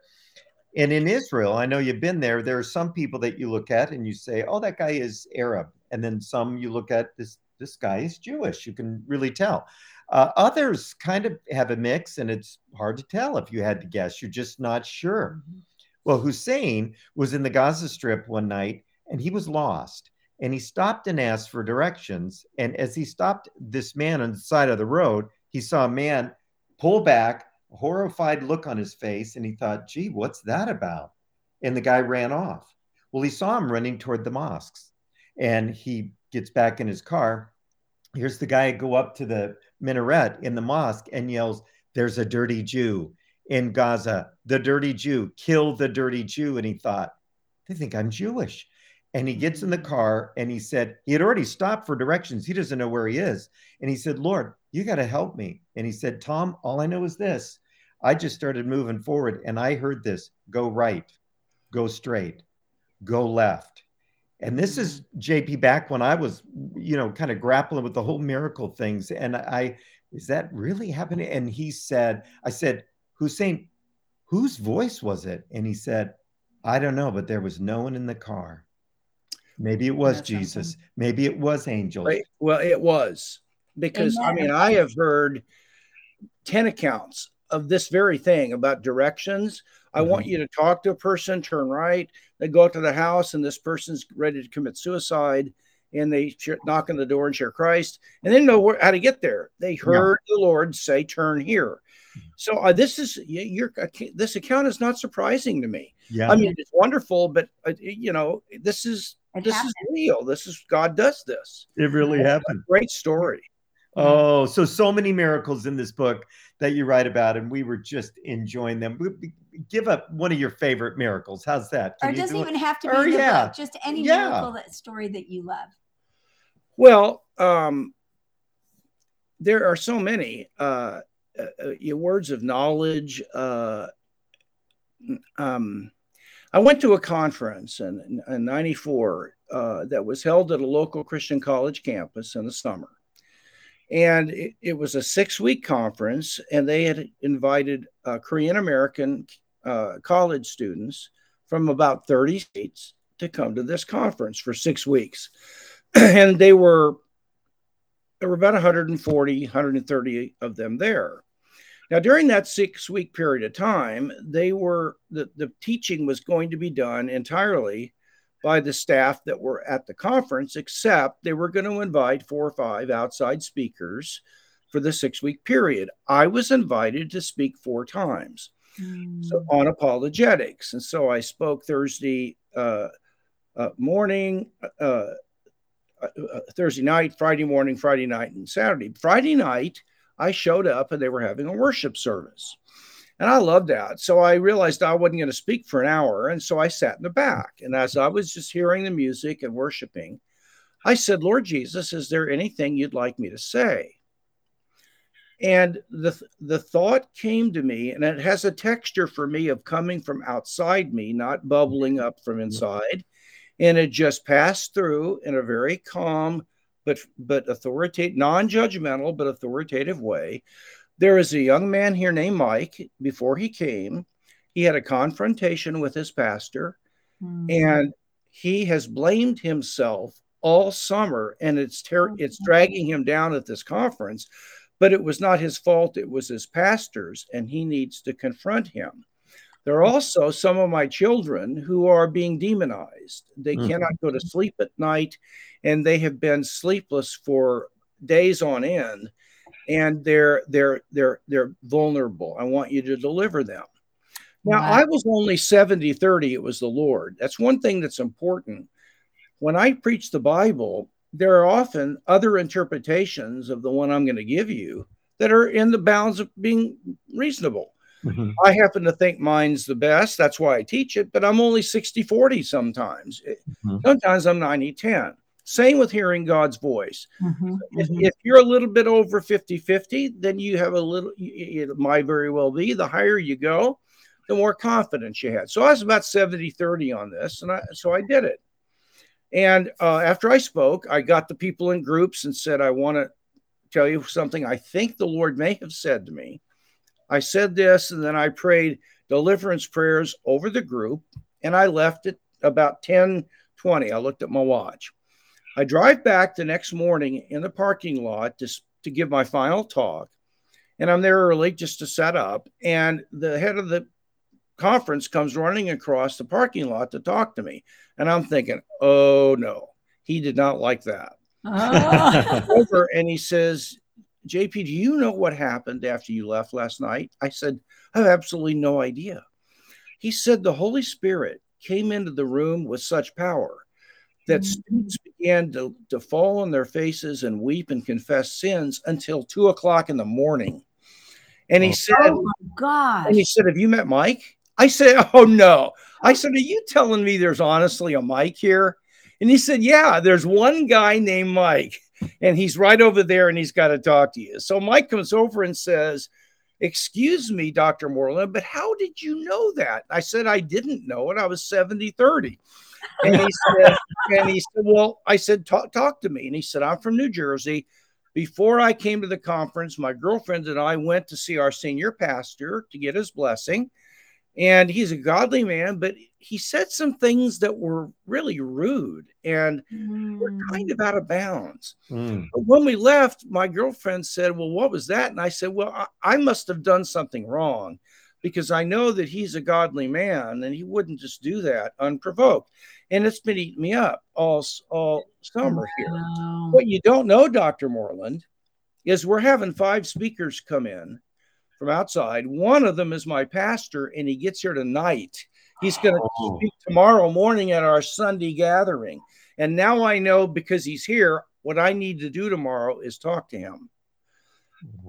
A: And in Israel, I know you've been there, there are some people that you look at and you say, oh, that guy is Arab. And then some you look at this, this guy is Jewish. You can really tell. Uh, others kind of have a mix, and it's hard to tell if you had to guess. You're just not sure. Mm-hmm. Well, Hussein was in the Gaza Strip one night and he was lost. And he stopped and asked for directions. And as he stopped this man on the side of the road, he saw a man pull back, a horrified look on his face, and he thought, gee, what's that about? And the guy ran off. Well, he saw him running toward the mosques. And he gets back in his car. Here's the guy go up to the minaret in the mosque and yells, There's a dirty Jew in Gaza. The dirty Jew, kill the dirty Jew. And he thought, They think I'm Jewish. And he gets in the car and he said, he had already stopped for directions. He doesn't know where he is. And he said, Lord, you got to help me. And he said, Tom, all I know is this. I just started moving forward and I heard this go right, go straight, go left. And this is JP back when I was, you know, kind of grappling with the whole miracle things. And I, is that really happening? And he said, I said, Hussein, whose voice was it? And he said, I don't know, but there was no one in the car. Maybe it was That's Jesus. Something. Maybe it was angels.
C: Well, it was because Amen. I mean, I have heard 10 accounts of this very thing about directions. I mm-hmm. want you to talk to a person, turn right. They go up to the house, and this person's ready to commit suicide. And they knock on the door and share Christ, and they know where, how to get there. They heard yeah. the Lord say, "Turn here." Mm-hmm. So uh, this is your this account is not surprising to me.
A: Yeah,
C: I mean it's wonderful, but uh, you know this is it this happened. is real. This is God does this.
A: It really That's happened.
C: great story.
A: Oh, so so many miracles in this book that you write about, and we were just enjoying them. Give up one of your favorite miracles. How's that?
B: Can or it doesn't do even have to be or, yeah. book. Just any yeah. miracle that story that you love.
C: Well, um, there are so many uh, uh, uh words of knowledge. Uh, um, I went to a conference in, in 94 uh, that was held at a local Christian college campus in the summer. And it, it was a six week conference, and they had invited uh, Korean American uh, college students from about 30 states to come to this conference for six weeks. and they were, there were about 140, 130 of them there. Now, during that six week period of time, they were the, the teaching was going to be done entirely by the staff that were at the conference, except they were going to invite four or five outside speakers for the six week period. I was invited to speak four times mm. so on apologetics. And so I spoke Thursday uh, uh, morning, uh, uh, uh, Thursday night, Friday morning, Friday night, and Saturday. Friday night, I showed up and they were having a worship service. And I loved that. So I realized I wasn't going to speak for an hour. And so I sat in the back. And as I was just hearing the music and worshiping, I said, Lord Jesus, is there anything you'd like me to say? And the, the thought came to me, and it has a texture for me of coming from outside me, not bubbling up from inside. And it just passed through in a very calm, but but authoritative, non-judgmental, but authoritative way. There is a young man here named Mike. Before he came, he had a confrontation with his pastor, mm-hmm. and he has blamed himself all summer, and it's ter- it's dragging him down at this conference but it was not his fault, it was his pastor's, and he needs to confront him. There are also some of my children who are being demonized. They mm-hmm. cannot go to sleep at night, and they have been sleepless for days on end, and they're they're they're they're vulnerable. I want you to deliver them. Now, wow. I was only 70 30, it was the Lord. That's one thing that's important. When I preach the Bible, there are often other interpretations of the one I'm going to give you that are in the bounds of being reasonable. Mm-hmm. I happen to think mine's the best. That's why I teach it, but I'm only 60 40 sometimes. Mm-hmm. Sometimes I'm 90 10. Same with hearing God's voice. Mm-hmm. If, mm-hmm. if, you're a little bit over 50 50, then you have a little, it might very well be. The higher you go, the more confidence you had. So I was about 70 30 on this, and I, so I did it. And uh, after I spoke, I got the people in groups and said, I want to tell you something I think the Lord may have said to me. I said this, and then I prayed deliverance prayers over the group, and I left it about 10 20. I looked at my watch. I drive back the next morning in the parking lot to, to give my final talk, and I'm there early just to set up. And the head of the conference comes running across the parking lot to talk to me. And I'm thinking, oh no, he did not like that. Oh. Over and he says, JP, do you know what happened after you left last night? I said, I have absolutely no idea. He said the Holy Spirit came into the room with such power that mm-hmm. students began to, to fall on their faces and weep and confess sins until two o'clock in the morning. And he oh, said, Oh my
B: God.
C: And he said, Have you met Mike? I said, Oh no. I oh. said, Are you telling me there's honestly a Mike here? And he said, Yeah, there's one guy named Mike, and he's right over there and he's got to talk to you. So Mike comes over and says, Excuse me, Dr. Moreland, but how did you know that? I said, I didn't know it. I was 70 30. And he said, and he said, Well, I said, talk, talk to me. And he said, I'm from New Jersey. Before I came to the conference, my girlfriend and I went to see our senior pastor to get his blessing and he's a godly man but he said some things that were really rude and mm. were kind of out of bounds mm. but when we left my girlfriend said well what was that and i said well I, I must have done something wrong because i know that he's a godly man and he wouldn't just do that unprovoked and it's been eating me up all all summer wow. here what you don't know dr moreland is we're having five speakers come in from outside. One of them is my pastor, and he gets here tonight. He's going to oh. speak tomorrow morning at our Sunday gathering. And now I know because he's here, what I need to do tomorrow is talk to him.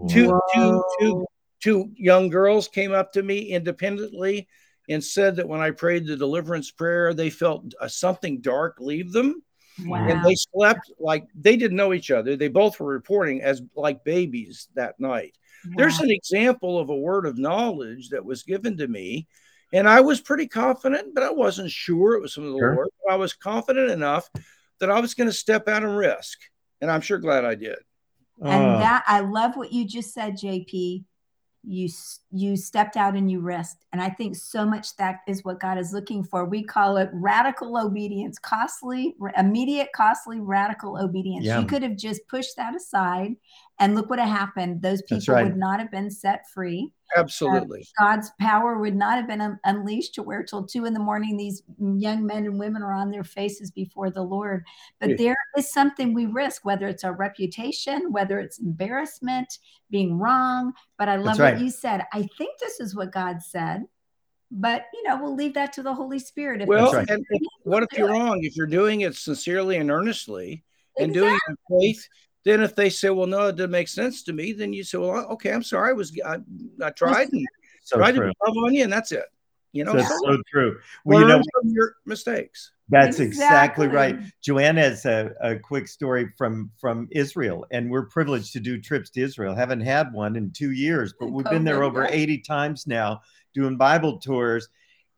C: Two, two, two, two young girls came up to me independently and said that when I prayed the deliverance prayer, they felt uh, something dark leave them. Wow. And they slept like they didn't know each other. They both were reporting as like babies that night. There's an example of a word of knowledge that was given to me. And I was pretty confident, but I wasn't sure it was from the sure. Lord. I was confident enough that I was going to step out and risk. And I'm sure glad I did.
B: And uh, that I love what you just said, JP you you stepped out and you risked and i think so much that is what god is looking for. We call it radical obedience costly immediate costly radical obedience. Yeah. you could have just pushed that aside and look what happened. Those people right. would not have been set free
C: Absolutely.
B: Uh, God's power would not have been un- unleashed to where till two in the morning these young men and women are on their faces before the Lord. But yeah. there is something we risk, whether it's our reputation, whether it's embarrassment, being wrong. But I love what you said. I think this is what God said. But you know, we'll leave that to the Holy Spirit.
C: well, right. what if you're wrong? If you're doing it sincerely and earnestly, and exactly. doing it in faith. Then if they say, well, no, it doesn't make sense to me, then you say, well, okay, I'm sorry. I was, I, I tried and so tried true. to love on you and that's it. You know,
A: that's so, so true. Well, you know,
C: from your mistakes.
A: That's exactly, exactly right. Joanne has a, a quick story from from Israel, and we're privileged to do trips to Israel. Haven't had one in two years, but we've been there oh over 80 times now doing Bible tours.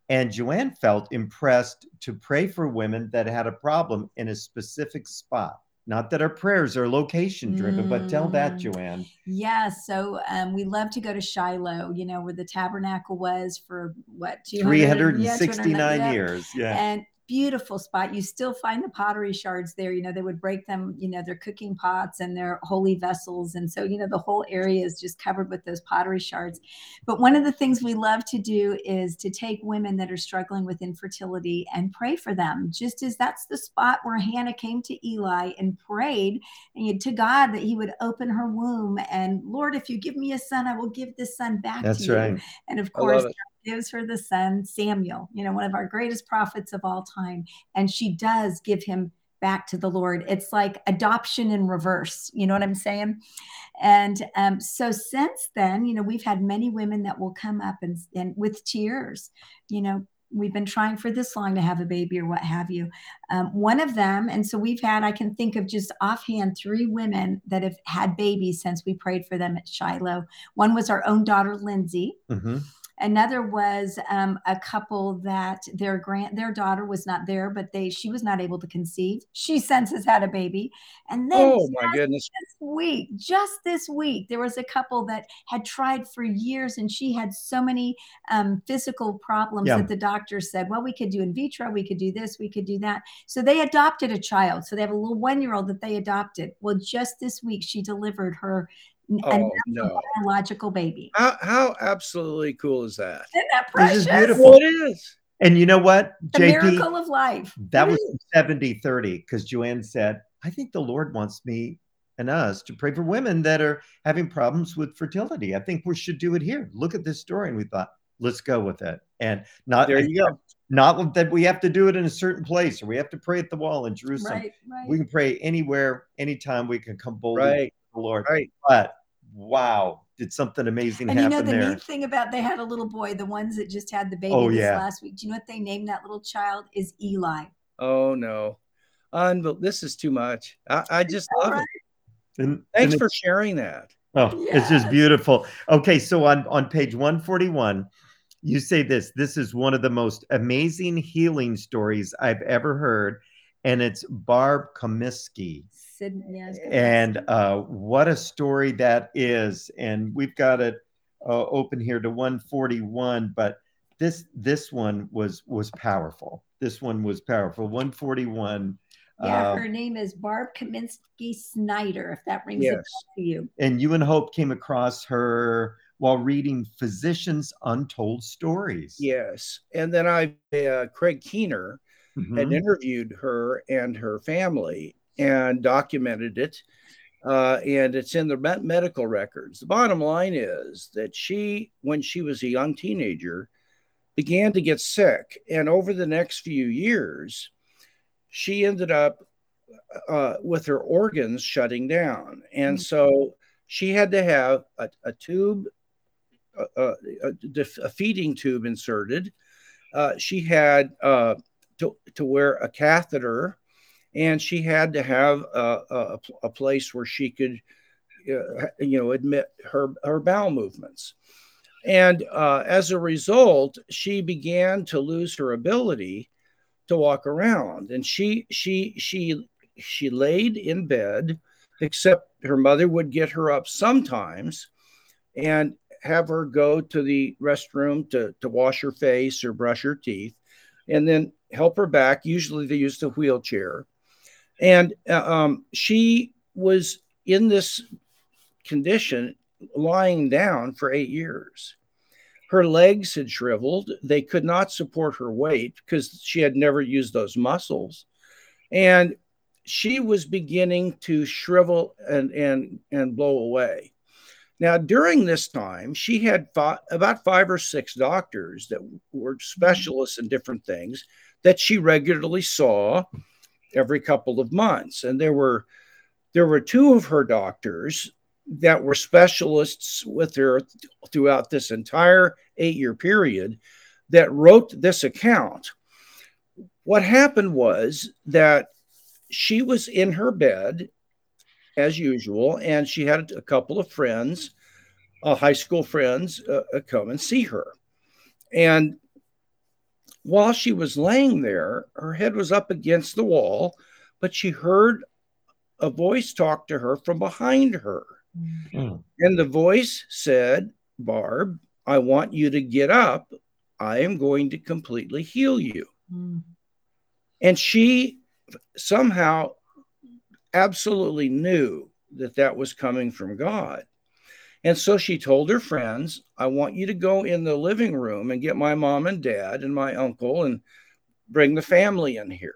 A: And Joanne felt impressed to pray for women that had a problem in a specific spot. Not that our prayers are location driven, mm. but tell that, mm. Joanne.
B: Yeah. So um, we love to go to Shiloh, you know, where the tabernacle was for what,
A: 369 yeah, years. Yeah.
B: And beautiful spot. You still find the pottery shards there. You know, they would break them, you know, their cooking pots and their holy vessels. And so, you know, the whole area is just covered with those pottery shards. But one of the things we love to do is to take women that are struggling with infertility and pray for them, just as that's the spot where Hannah came to Eli and prayed and to God that he would open her womb. And Lord, if you give me a son, I will give this son back
A: that's to right. you.
B: And of course, gives her the son Samuel, you know, one of our greatest prophets of all time. And she does give him back to the Lord. It's like adoption in reverse. You know what I'm saying? And um, so since then, you know, we've had many women that will come up and, and with tears, you know, we've been trying for this long to have a baby or what have you. Um, one of them, and so we've had, I can think of just offhand three women that have had babies since we prayed for them at Shiloh. One was our own daughter, Lindsay. Mm-hmm. Another was um, a couple that their grand their daughter was not there, but they she was not able to conceive. She senses had a baby, and then
C: oh my goodness,
B: this week, just this week, there was a couple that had tried for years, and she had so many um, physical problems yeah. that the doctor said, well, we could do in vitro, we could do this, we could do that. So they adopted a child. So they have a little one year old that they adopted. Well, just this week, she delivered her oh, no. biological baby.
C: How, how absolutely cool is that?
B: Isn't that precious?
A: This is beautiful.
C: Well, it is.
A: And you know what?
B: The JP, miracle of life.
A: That was 70 30 because Joanne said, I think the Lord wants me and us to pray for women that are having problems with fertility. I think we should do it here. Look at this story. And we thought, let's go with it. And not
C: there you go.
A: Not that we have to do it in a certain place or we have to pray at the wall in Jerusalem. Right, right. We can pray anywhere, anytime we can come boldly right, to the Lord.
C: Right.
A: But wow, did something amazing
B: and
A: happen
B: you know the
A: there.
B: neat thing about they had a little boy, the ones that just had the baby oh, this yeah. last week. Do you know what they named that little child? Is Eli.
C: Oh no, Unbel- this is too much. I, I just love right? it. And, Thanks and for sharing that.
A: Oh, yes. it's just beautiful. Okay, so on on page one forty one. You say this. This is one of the most amazing healing stories I've ever heard, and it's Barb Cummiskey and uh, what a story that is. And we've got it uh, open here to 141, but this this one was was powerful. This one was powerful. 141.
B: Yeah, uh, her name is Barb Kaminsky Snyder, if that rings yes. a bell to you.
A: And you and Hope came across her while reading Physicians Untold Stories.
C: Yes. And then I, uh, Craig Keener, mm-hmm. had interviewed her and her family and documented it. Uh, and it's in the medical records. The bottom line is that she, when she was a young teenager, began to get sick. And over the next few years, she ended up uh, with her organs shutting down. And mm-hmm. so she had to have a, a tube, a, a, a, feeding tube inserted. Uh, she had uh, to, to wear a catheter and she had to have a, a, a place where she could, uh, you know, admit her her bowel movements. And uh, as a result, she began to lose her ability to walk around, and she she she she laid in bed, except her mother would get her up sometimes, and have her go to the restroom to to wash her face or brush her teeth, and then help her back. Usually they used a wheelchair, and uh, um, she was in this condition lying down for eight years. Her legs had shriveled. They could not support her weight because she had never used those muscles. And she was beginning to shrivel and, and, and blow away. Now, during this time, she had about five or six doctors that were specialists in different things that she regularly saw every couple of months. And there were there were two of her doctors that were specialists with her throughout this entire eight year period that wrote this account. What happened was that she was in her bed as usual, and she had a couple of friends, uh, high school friends, uh, uh come and see her. And while she was laying there, her head was up against the wall, but she heard a voice talk to her from behind her. Mm. And the voice said, Barb, I want you to get up. I am going to completely heal you. Mm. And she somehow absolutely knew that that was coming from God. And so she told her friends, I want you to go in the living room and get my mom and dad and my uncle and bring the family in here.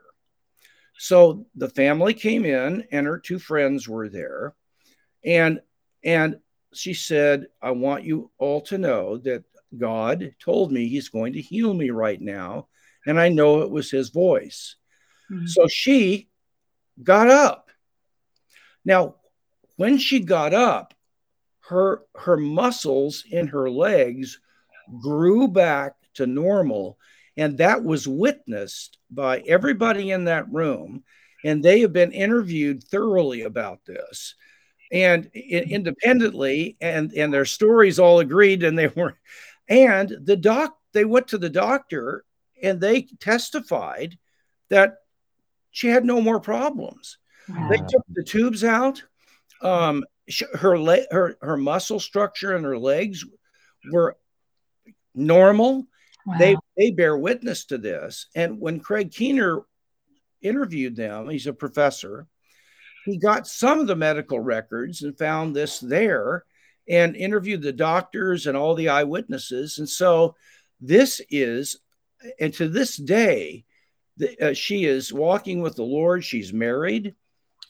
C: So the family came in and her two friends were there. And and she said, I want you all to know that God told me he's going to heal me right now. And I know it was his voice. Mm-hmm. So she got up. Now, when she got up, her her muscles in her legs grew back to normal. And that was witnessed by everybody in that room. And they have been interviewed thoroughly about this. And independently and and their stories all agreed and they were and the doc they went to the doctor and they testified that she had no more problems. Wow. they took the tubes out um, her le- her her muscle structure and her legs were normal. Wow. They they bear witness to this. And when Craig Keener interviewed them, he's a professor. He got some of the medical records and found this there, and interviewed the doctors and all the eyewitnesses. And so this is, and to this day, the, uh, she is walking with the Lord. She's married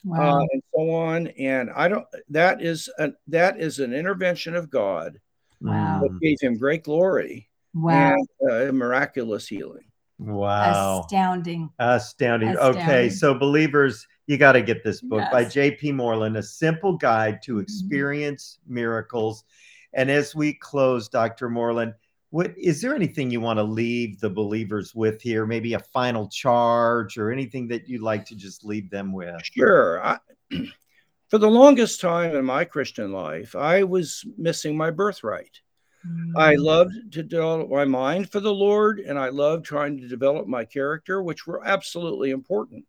C: wow. uh, and so on. And I don't. That is a, that is an intervention of God. Wow. That gave him great glory. Wow. And uh, miraculous healing.
A: Wow.
B: Astounding.
A: Astounding. Astounding. Okay, so believers, you got to get this book yes. by J.P. Moreland, A Simple Guide to mm-hmm. Experience mm-hmm. Miracles. And as we close, Dr. Moreland, what is there anything you want to leave the believers with here? Maybe a final charge or anything that you'd like to just leave them with?
C: Sure. I, for the longest time in my Christian life, I was missing my birthright. Mm-hmm. I mm. loved to develop my mind for the Lord, and I loved trying to develop my character, which were absolutely important.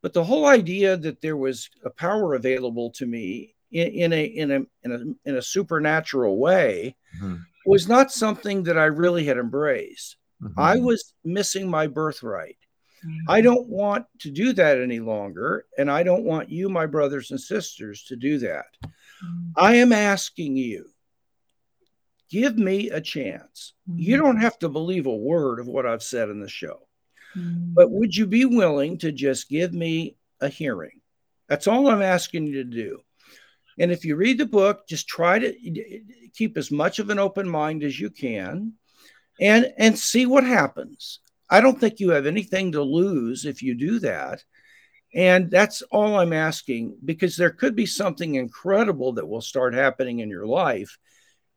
C: But the whole idea that there was a power available to me in, in a in a in a in a supernatural way mm-hmm was not something that I really had embraced. Mm-hmm. I was missing my birthright. Mm-hmm. I don't want to do that any longer. And I don't want you, my brothers and sisters, to do that. Mm-hmm. I am asking you, give me a chance. You mm-hmm. don't have to believe a word of what I've said in the show, mm-hmm. but would you be willing to just give me a hearing? That's all I'm asking you to do. And if you read the book, just try to keep as much of an open mind as you can and and see what happens. I don't think you have anything to lose if you do that. And that's all I'm asking because there could be something incredible that will start happening in your life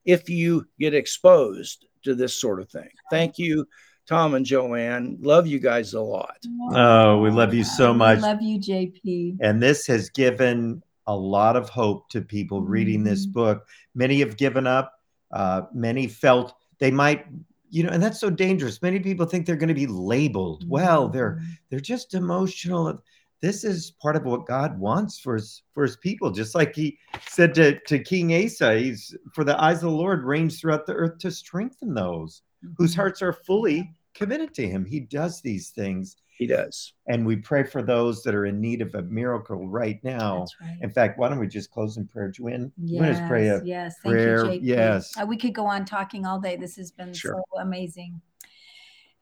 C: if you get exposed to this sort of thing. Thank you, Tom and Joanne. Love you guys a lot.
A: Oh, we love you so much.
B: love you, JP.
A: And this has given a lot of hope to people reading this mm-hmm. book. Many have given up. Uh, many felt they might, you know, and that's so dangerous. Many people think they're going to be labeled. Well, they're mm-hmm. they're just emotional. This is part of what God wants for his for his people. Just like he said to, to King Asa, he's for the eyes of the Lord range throughout the earth to strengthen those mm-hmm. whose hearts are fully committed to him. He does these things
C: he does.
A: And we pray for those that are in need of a miracle right now. Right. In fact, why don't we just close in prayer, Joanne?
B: Yes,
A: pray
B: a yes. Prayer.
A: Thank you, Yes.
B: Uh, we could go on talking all day. This has been sure. so amazing.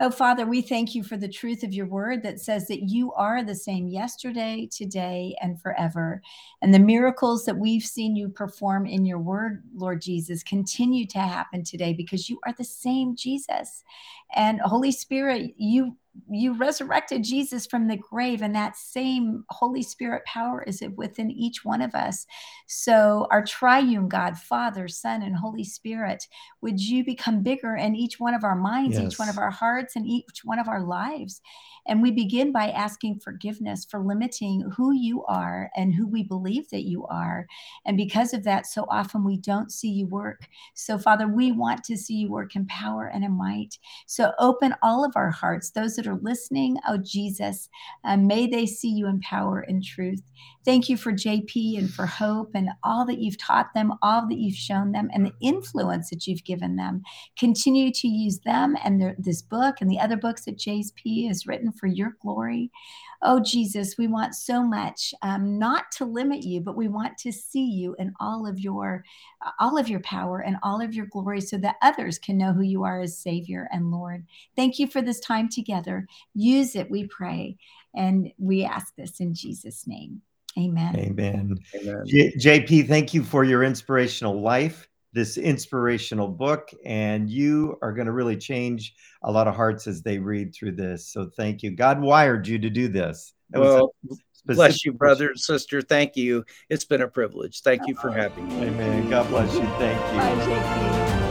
B: Oh, Father, we thank you for the truth of your word that says that you are the same yesterday, today, and forever. And the miracles that we've seen you perform in your word, Lord Jesus, continue to happen today because you are the same Jesus. And Holy Spirit, you you resurrected Jesus from the grave, and that same Holy Spirit power is it within each one of us. So, our triune God, Father, Son, and Holy Spirit, would you become bigger in each one of our minds, yes. each one of our hearts, and each one of our lives? And we begin by asking forgiveness for limiting who you are and who we believe that you are. And because of that, so often we don't see you work. So, Father, we want to see you work in power and in might. So, open all of our hearts, those that are listening, oh Jesus, uh, may they see you in power and truth. Thank you for JP and for Hope and all that you've taught them, all that you've shown them, and the influence that you've given them. Continue to use them and their, this book and the other books that JP has written for your glory. Oh, Jesus, we want so much um, not to limit you, but we want to see you in all of your all of your power and all of your glory so that others can know who you are as Savior and Lord. Thank you for this time together. Use it, we pray. And we ask this in Jesus' name. Amen.
A: Amen. Amen. J- JP, thank you for your inspirational life, this inspirational book, and you are going to really change a lot of hearts as they read through this. So thank you. God wired you to do this.
C: That well, bless you, brother and sister. Thank you. It's been a privilege. Thank you for having me.
A: Amen. God bless you. Thank you. Bye, JP.